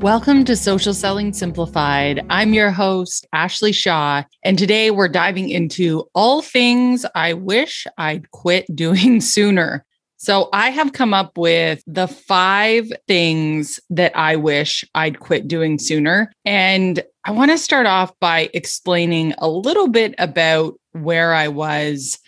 Welcome to Social Selling Simplified. I'm your host, Ashley Shaw, and today we're diving into all things I wish I'd quit doing sooner. So, I have come up with the five things that I wish I'd quit doing sooner. And I want to start off by explaining a little bit about where I was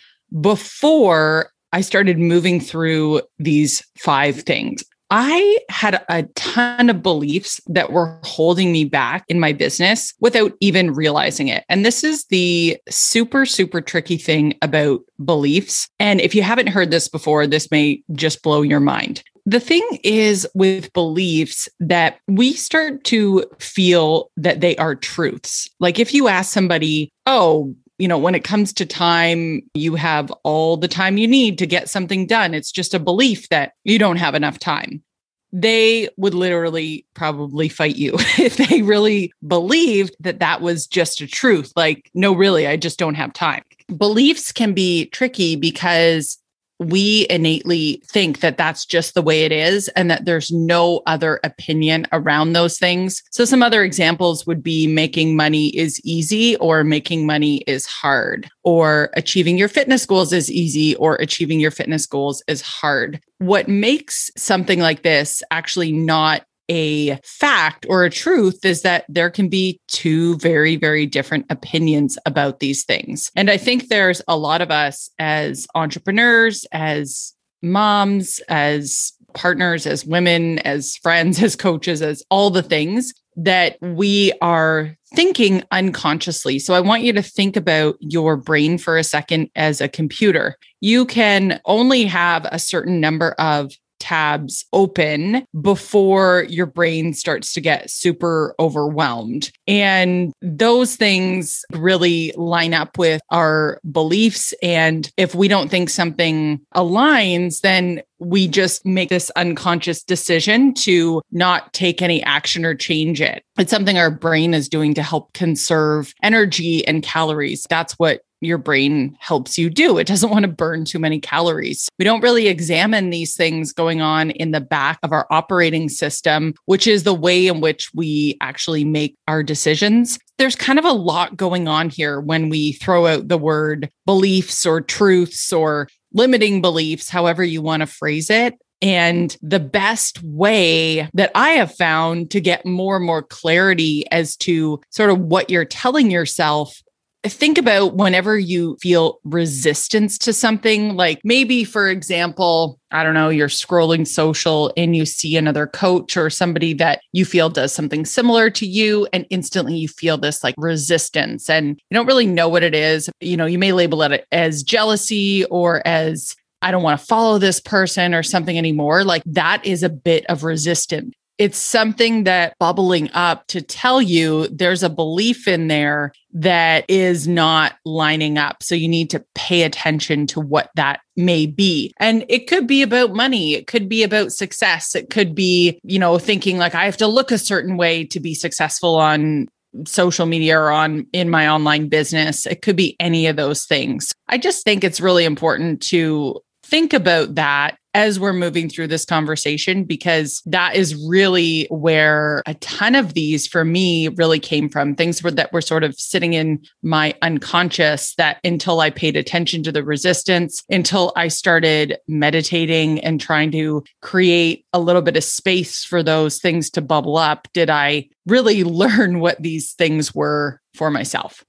before I started moving through these five things. I had a ton of beliefs that were holding me back in my business without even realizing it. And this is the super, super tricky thing about beliefs. And if you haven't heard this before, this may just blow your mind. The thing is with beliefs that we start to feel that they are truths. Like if you ask somebody, oh, you know, when it comes to time, you have all the time you need to get something done. It's just a belief that you don't have enough time. They would literally probably fight you if they really believed that that was just a truth. Like, no, really, I just don't have time. Beliefs can be tricky because we innately think that that's just the way it is and that there's no other opinion around those things. So, some other examples would be making money is easy or making money is hard, or achieving your fitness goals is easy or achieving your fitness goals is hard. What makes something like this actually not a fact or a truth is that there can be two very, very different opinions about these things. And I think there's a lot of us as entrepreneurs, as moms, as partners, as women, as friends, as coaches, as all the things that we are thinking unconsciously. So I want you to think about your brain for a second as a computer. You can only have a certain number of tabs open before your brain starts to get super overwhelmed. And those things really line up with our beliefs. And if we don't think something aligns, then we just make this unconscious decision to not take any action or change it. It's something our brain is doing to help conserve energy and calories. That's what your brain helps you do. It doesn't want to burn too many calories. We don't really examine these things going on in the back of our operating system, which is the way in which we actually make our decisions. There's kind of a lot going on here when we throw out the word beliefs or truths or limiting beliefs, however you want to phrase it. And the best way that I have found to get more and more clarity as to sort of what you're telling yourself think about whenever you feel resistance to something, like maybe, for example, I don't know, you're scrolling social and you see another coach or somebody that you feel does something similar to you, and instantly you feel this like resistance and you don't really know what it is. You know, you may label it as jealousy or as I don't want to follow this person or something anymore. Like that is a bit of resistance it's something that bubbling up to tell you there's a belief in there that is not lining up. So you need to pay attention to what that may be. And it could be about money. It could be about success. It could be, you know, thinking like I have to look a certain way to be successful on social media or on in my online business. It could be any of those things. I just think it's really important to think about that as we're moving through this conversation because that is really where a ton of these for me really came from things were, that were sort of sitting in my unconscious that until I paid attention to the resistance until I started meditating and trying to create a little bit of space for those things to bubble up did I really learn what these things were for myself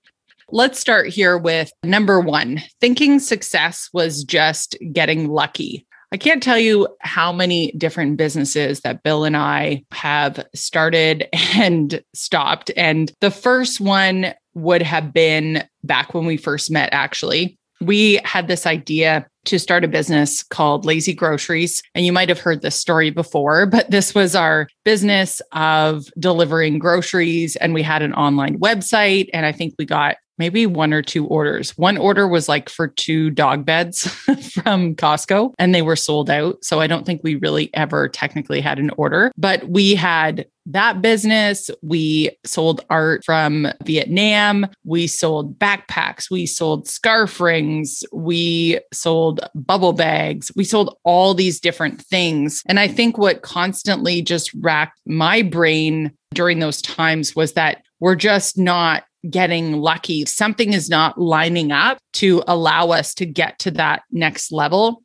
Let's start here with number one thinking success was just getting lucky. I can't tell you how many different businesses that Bill and I have started and stopped. And the first one would have been back when we first met, actually. We had this idea to start a business called Lazy Groceries. And you might have heard this story before, but this was our business of delivering groceries. And we had an online website. And I think we got maybe one or two orders. One order was like for two dog beds from Costco and they were sold out. So I don't think we really ever technically had an order, but we had that business. We sold art from Vietnam. We sold backpacks. We sold scarf rings. We sold bubble bags. We sold all these different things. And I think what constantly just racked my brain during those times was that we're just not getting lucky. Something is not lining up to allow us to get to that next level.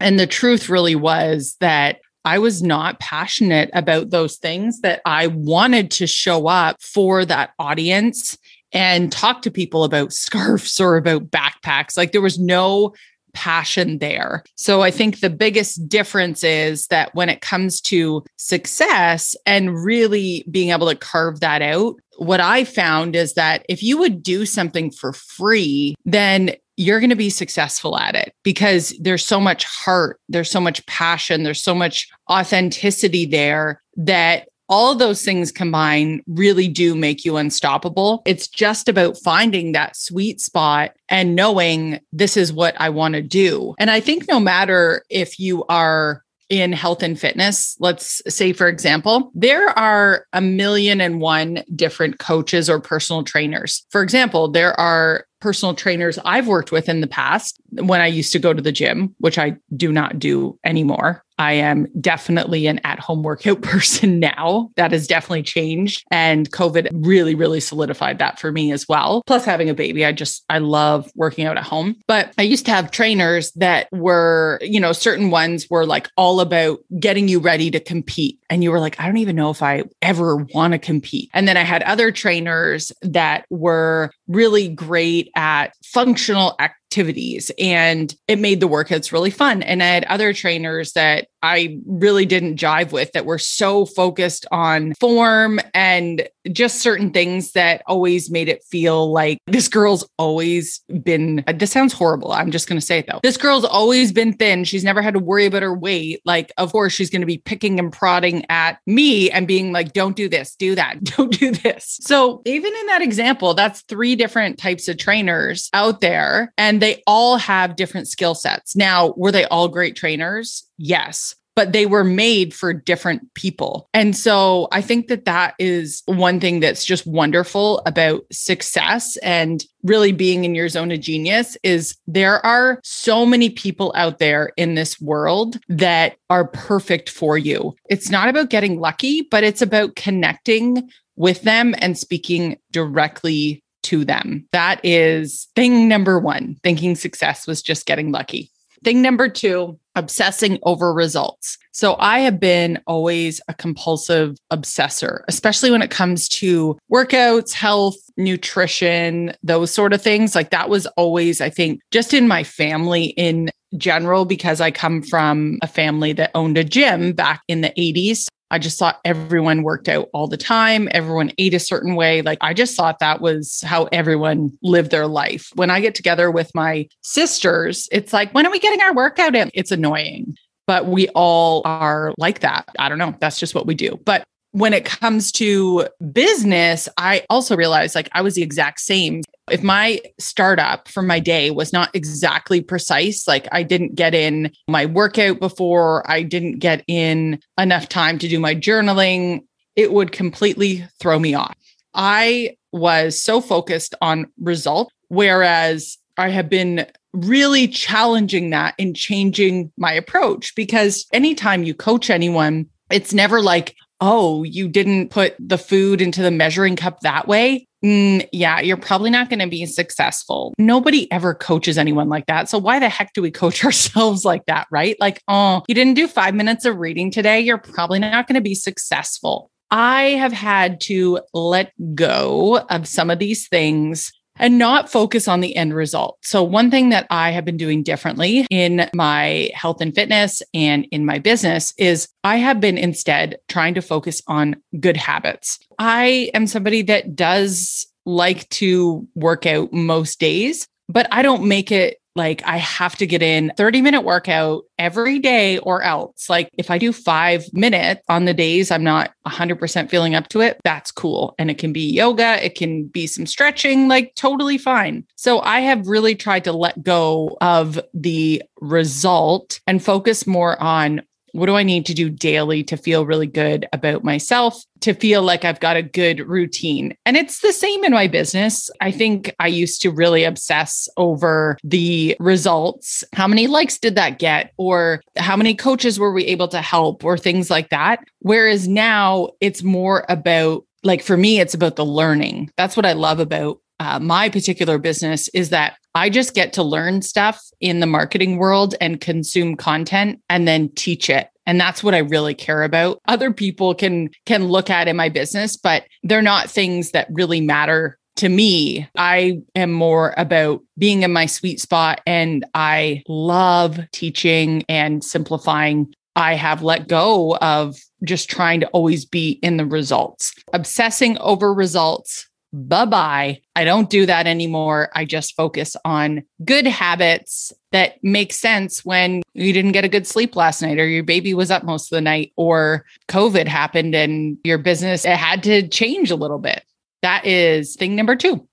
And the truth really was that I was not passionate about those things, that I wanted to show up for that audience and talk to people about scarves or about backpacks. Like there was no passion there. So I think the biggest difference is that when it comes to success and really being able to carve that out, what I found is that if you would do something for free, then you're going to be successful at it because there's so much heart, there's so much passion, there's so much authenticity there that all of those things combined really do make you unstoppable. It's just about finding that sweet spot and knowing this is what I want to do. And I think no matter if you are in health and fitness, let's say, for example, there are a million and one different coaches or personal trainers. For example, there are personal trainers I've worked with in the past when I used to go to the gym, which I do not do anymore. I am definitely an at home workout person now. That has definitely changed. And COVID really, really solidified that for me as well. Plus, having a baby, I just, I love working out at home. But I used to have trainers that were, you know, certain ones were like all about getting you ready to compete. And you were like, I don't even know if I ever want to compete. And then I had other trainers that were really great at functional activities and it made the workouts really fun. And I had other trainers that I really didn't jive with that were so focused on form and just certain things that always made it feel like this girl's always been, uh, this sounds horrible. I'm just going to say it though. This girl's always been thin. She's never had to worry about her weight. Like, of course, she's going to be picking and prodding at me and being like, don't do this, do that, don't do this. So, even in that example, that's three different types of trainers out there, and they all have different skill sets. Now, were they all great trainers? Yes but they were made for different people. And so I think that that is one thing that's just wonderful about success and really being in your zone of genius is there are so many people out there in this world that are perfect for you. It's not about getting lucky, but it's about connecting with them and speaking directly to them. That is thing number one. Thinking success was just getting lucky. Thing number two, obsessing over results. So I have been always a compulsive obsessor, especially when it comes to workouts, health, nutrition, those sort of things. Like that was always, I think, just in my family in general, because I come from a family that owned a gym back in the 80s. I just thought everyone worked out all the time. Everyone ate a certain way. Like I just thought that was how everyone lived their life. When I get together with my sisters, it's like, when are we getting our workout in? It's annoying, but we all are like that. I don't know. That's just what we do. But when it comes to business, I also realized like I was the exact same. If my startup for my day was not exactly precise, like I didn't get in my workout before, I didn't get in enough time to do my journaling, it would completely throw me off. I was so focused on result, whereas I have been really challenging that and changing my approach because anytime you coach anyone, it's never like, oh, you didn't put the food into the measuring cup that way. Mm, yeah, you're probably not going to be successful. Nobody ever coaches anyone like that. So why the heck do we coach ourselves like that, right? Like, oh, you didn't do five minutes of reading today. You're probably not going to be successful. I have had to let go of some of these things and not focus on the end result. So, one thing that I have been doing differently in my health and fitness and in my business is I have been instead trying to focus on good habits. I am somebody that does like to work out most days, but I don't make it like I have to get in 30 minute workout every day or else. Like if I do five minutes on the days I'm not 100% feeling up to it, that's cool. And it can be yoga, it can be some stretching, like totally fine. So I have really tried to let go of the result and focus more on what do I need to do daily to feel really good about myself, to feel like I've got a good routine? And it's the same in my business. I think I used to really obsess over the results. How many likes did that get? Or how many coaches were we able to help? Or things like that. Whereas now it's more about like for me, it's about the learning. That's what I love about uh, my particular business is that I just get to learn stuff in the marketing world and consume content and then teach it. And that's what I really care about. Other people can can look at in my business, but they're not things that really matter to me. I am more about being in my sweet spot and I love teaching and simplifying I have let go of just trying to always be in the results, obsessing over results bye bye. I don't do that anymore. I just focus on good habits that make sense when you didn't get a good sleep last night or your baby was up most of the night or COVID happened and your business it had to change a little bit. That is thing number two.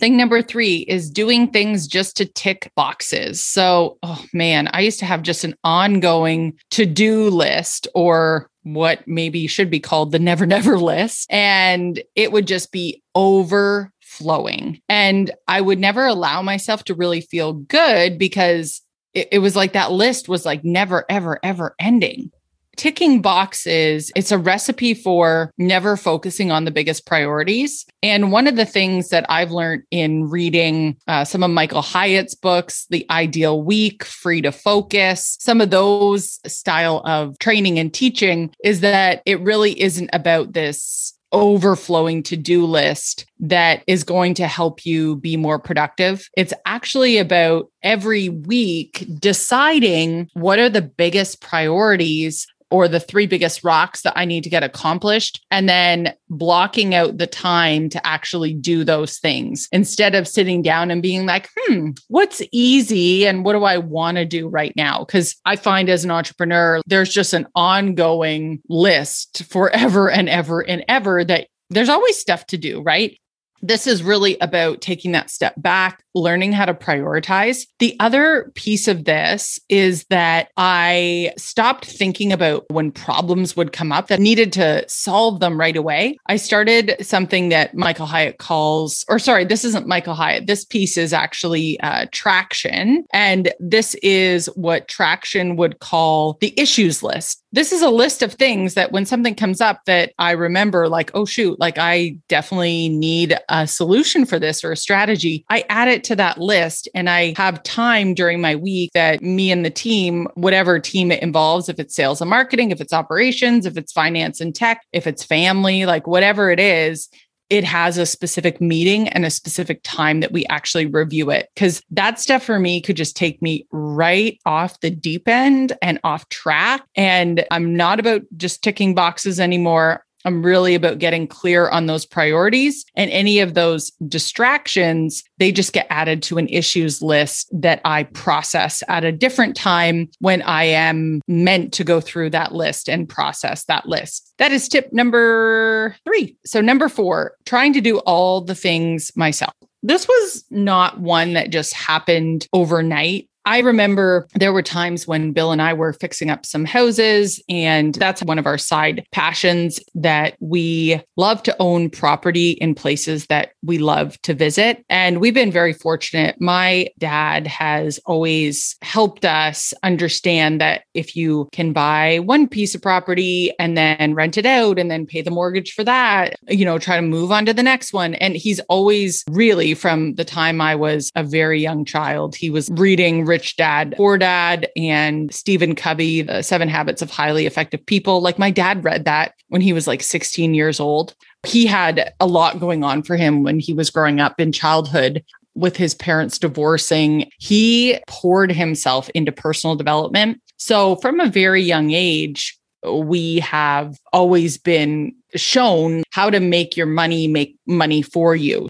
Thing number three is doing things just to tick boxes. So, oh man, I used to have just an ongoing to do list or what maybe should be called the never, never list. And it would just be overflowing. And I would never allow myself to really feel good because it, it was like that list was like never, ever, ever ending ticking boxes it's a recipe for never focusing on the biggest priorities and one of the things that i've learned in reading uh, some of michael hyatt's books the ideal week free to focus some of those style of training and teaching is that it really isn't about this overflowing to do list that is going to help you be more productive. It's actually about every week deciding what are the biggest priorities or the three biggest rocks that I need to get accomplished, and then blocking out the time to actually do those things instead of sitting down and being like, hmm, what's easy and what do I want to do right now? Because I find as an entrepreneur, there's just an ongoing list forever and ever and ever that there's always stuff to do, right? This is really about taking that step back, learning how to prioritize. The other piece of this is that I stopped thinking about when problems would come up that needed to solve them right away. I started something that Michael Hyatt calls, or sorry, this isn't Michael Hyatt. This piece is actually uh, traction. And this is what traction would call the issues list. This is a list of things that when something comes up that I remember, like, oh, shoot, like I definitely need a solution for this or a strategy, I add it to that list and I have time during my week that me and the team, whatever team it involves, if it's sales and marketing, if it's operations, if it's finance and tech, if it's family, like whatever it is, it has a specific meeting and a specific time that we actually review it. Cause that stuff for me could just take me right off the deep end and off track. And I'm not about just ticking boxes anymore. I'm really about getting clear on those priorities and any of those distractions, they just get added to an issues list that I process at a different time when I am meant to go through that list and process that list. That is tip number three. So, number four, trying to do all the things myself. This was not one that just happened overnight. I remember there were times when Bill and I were fixing up some houses, and that's one of our side passions that we love to own property in places that we love to visit. And we've been very fortunate. My dad has always helped us understand that if you can buy one piece of property and then rent it out and then pay the mortgage for that, you know, try to move on to the next one. And he's always really, from the time I was a very young child, he was reading Rich Dad, Poor Dad and Stephen Covey, The Seven Habits of Highly Effective People. Like my dad read that when he was like 16 years old. He had a lot going on for him when he was growing up in childhood with his parents divorcing. He poured himself into personal development. So from a very young age, we have always been shown how to make your money make money for you.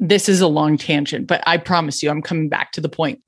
This is a long tangent, but I promise you, I'm coming back to the point.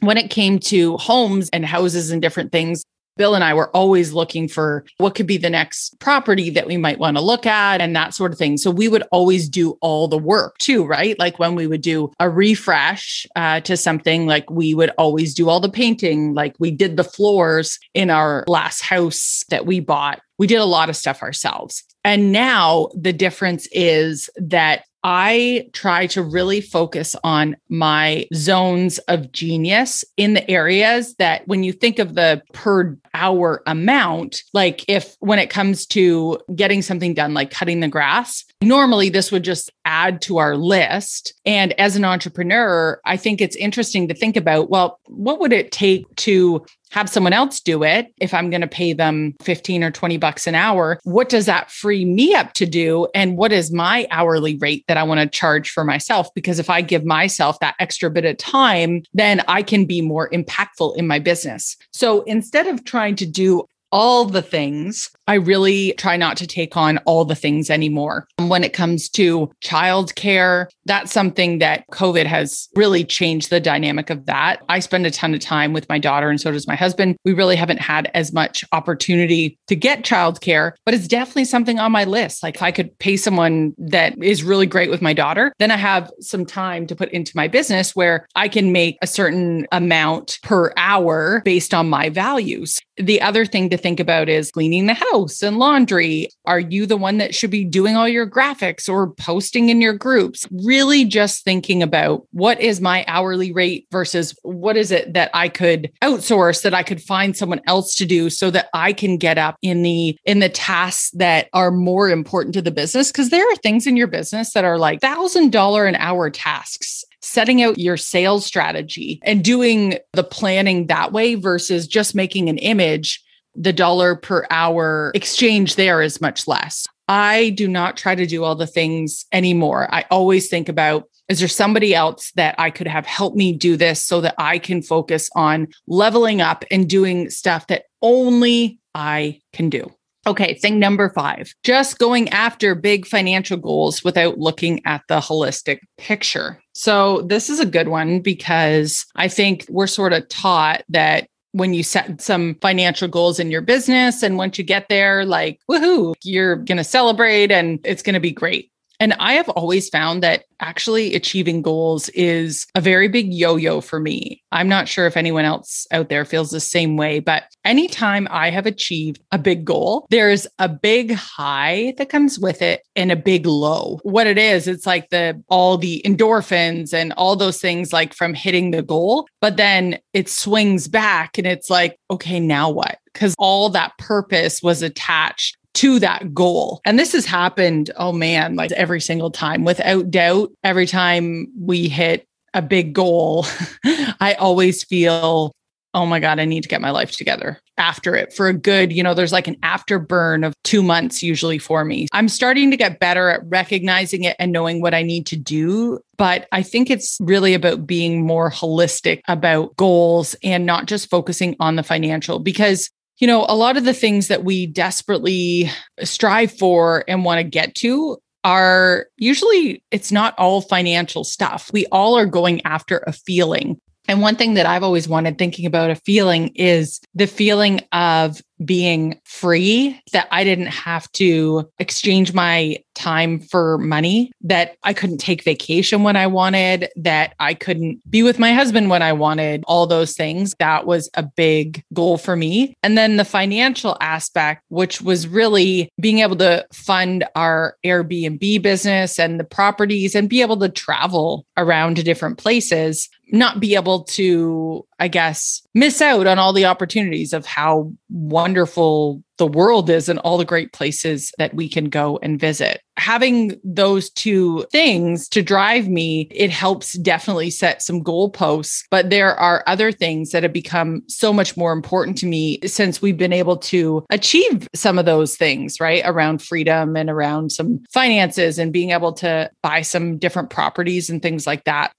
When it came to homes and houses and different things, Bill and I were always looking for what could be the next property that we might want to look at and that sort of thing. So we would always do all the work too, right? Like when we would do a refresh uh, to something, like we would always do all the painting, like we did the floors in our last house that we bought. We did a lot of stuff ourselves. And now the difference is that I try to really focus on my zones of genius in the areas that when you think of the per hour amount, like if when it comes to getting something done, like cutting the grass, normally this would just add to our list. And as an entrepreneur, I think it's interesting to think about well, what would it take to have someone else do it if I'm going to pay them 15 or 20 bucks an hour. What does that free me up to do? And what is my hourly rate that I want to charge for myself? Because if I give myself that extra bit of time, then I can be more impactful in my business. So instead of trying to do all the things. I really try not to take on all the things anymore. When it comes to childcare, that's something that COVID has really changed the dynamic of that. I spend a ton of time with my daughter, and so does my husband. We really haven't had as much opportunity to get childcare, but it's definitely something on my list. Like if I could pay someone that is really great with my daughter, then I have some time to put into my business where I can make a certain amount per hour based on my values. The other thing to think about is cleaning the house and laundry. Are you the one that should be doing all your graphics or posting in your groups? Really just thinking about what is my hourly rate versus what is it that I could outsource that I could find someone else to do so that I can get up in the in the tasks that are more important to the business because there are things in your business that are like $1000 an hour tasks setting out your sales strategy and doing the planning that way versus just making an image the dollar per hour exchange there is much less. I do not try to do all the things anymore. I always think about is there somebody else that I could have helped me do this so that I can focus on leveling up and doing stuff that only I can do? Okay, thing number five just going after big financial goals without looking at the holistic picture. So, this is a good one because I think we're sort of taught that when you set some financial goals in your business. And once you get there, like, woohoo, you're going to celebrate and it's going to be great. And I have always found that actually achieving goals is a very big yo yo for me. I'm not sure if anyone else out there feels the same way, but anytime I have achieved a big goal, there's a big high that comes with it and a big low. What it is, it's like the all the endorphins and all those things like from hitting the goal, but then it swings back and it's like, okay, now what? Because all that purpose was attached to that goal. And this has happened, oh man, like every single time. Without doubt, every time we hit a big goal, I always feel, oh my God, I need to get my life together after it for a good, you know, there's like an afterburn of two months usually for me. I'm starting to get better at recognizing it and knowing what I need to do. But I think it's really about being more holistic about goals and not just focusing on the financial because you know, a lot of the things that we desperately strive for and want to get to are usually it's not all financial stuff. We all are going after a feeling. And one thing that I've always wanted thinking about a feeling is the feeling of being free, that I didn't have to exchange my time for money, that I couldn't take vacation when I wanted, that I couldn't be with my husband when I wanted, all those things. That was a big goal for me. And then the financial aspect, which was really being able to fund our Airbnb business and the properties and be able to travel around to different places not be able to, I guess, miss out on all the opportunities of how wonderful the world is and all the great places that we can go and visit. Having those two things to drive me, it helps definitely set some goalposts. But there are other things that have become so much more important to me since we've been able to achieve some of those things, right? Around freedom and around some finances and being able to buy some different properties and things like that.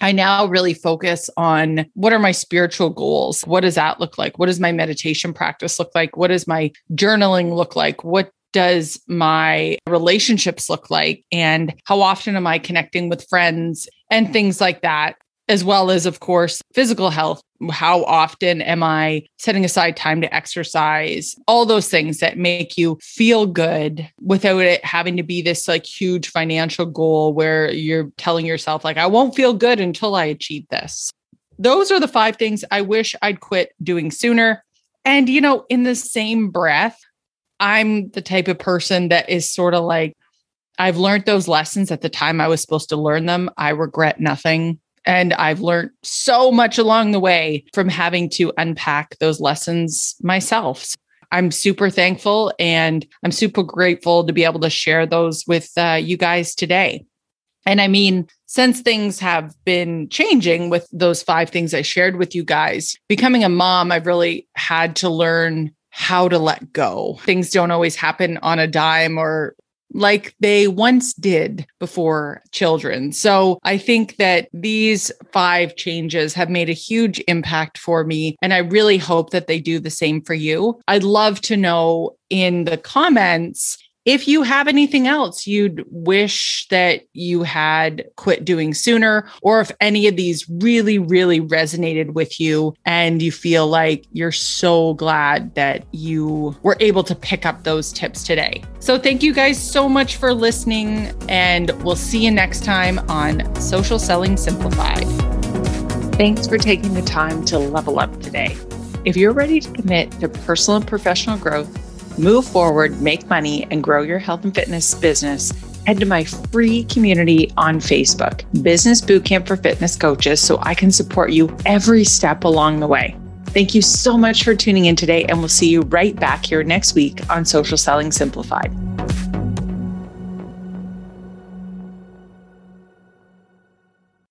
I now really focus on what are my spiritual goals? What does that look like? What does my meditation practice look like? What does my journaling look like? What does my relationships look like? And how often am I connecting with friends and things like that? As well as, of course, physical health. How often am I setting aside time to exercise? All those things that make you feel good without it having to be this like huge financial goal where you're telling yourself, like, I won't feel good until I achieve this. Those are the five things I wish I'd quit doing sooner. And, you know, in the same breath, I'm the type of person that is sort of like, I've learned those lessons at the time I was supposed to learn them. I regret nothing. And I've learned so much along the way from having to unpack those lessons myself. I'm super thankful and I'm super grateful to be able to share those with uh, you guys today. And I mean, since things have been changing with those five things I shared with you guys, becoming a mom, I've really had to learn how to let go. Things don't always happen on a dime or like they once did before children. So I think that these five changes have made a huge impact for me. And I really hope that they do the same for you. I'd love to know in the comments if you have anything else you'd wish that you had quit doing sooner, or if any of these really, really resonated with you and you feel like you're so glad that you were able to pick up those tips today. So, thank you guys so much for listening, and we'll see you next time on Social Selling Simplified. Thanks for taking the time to level up today. If you're ready to commit to personal and professional growth, move forward, make money, and grow your health and fitness business, head to my free community on Facebook, Business Bootcamp for Fitness Coaches, so I can support you every step along the way. Thank you so much for tuning in today, and we'll see you right back here next week on Social Selling Simplified.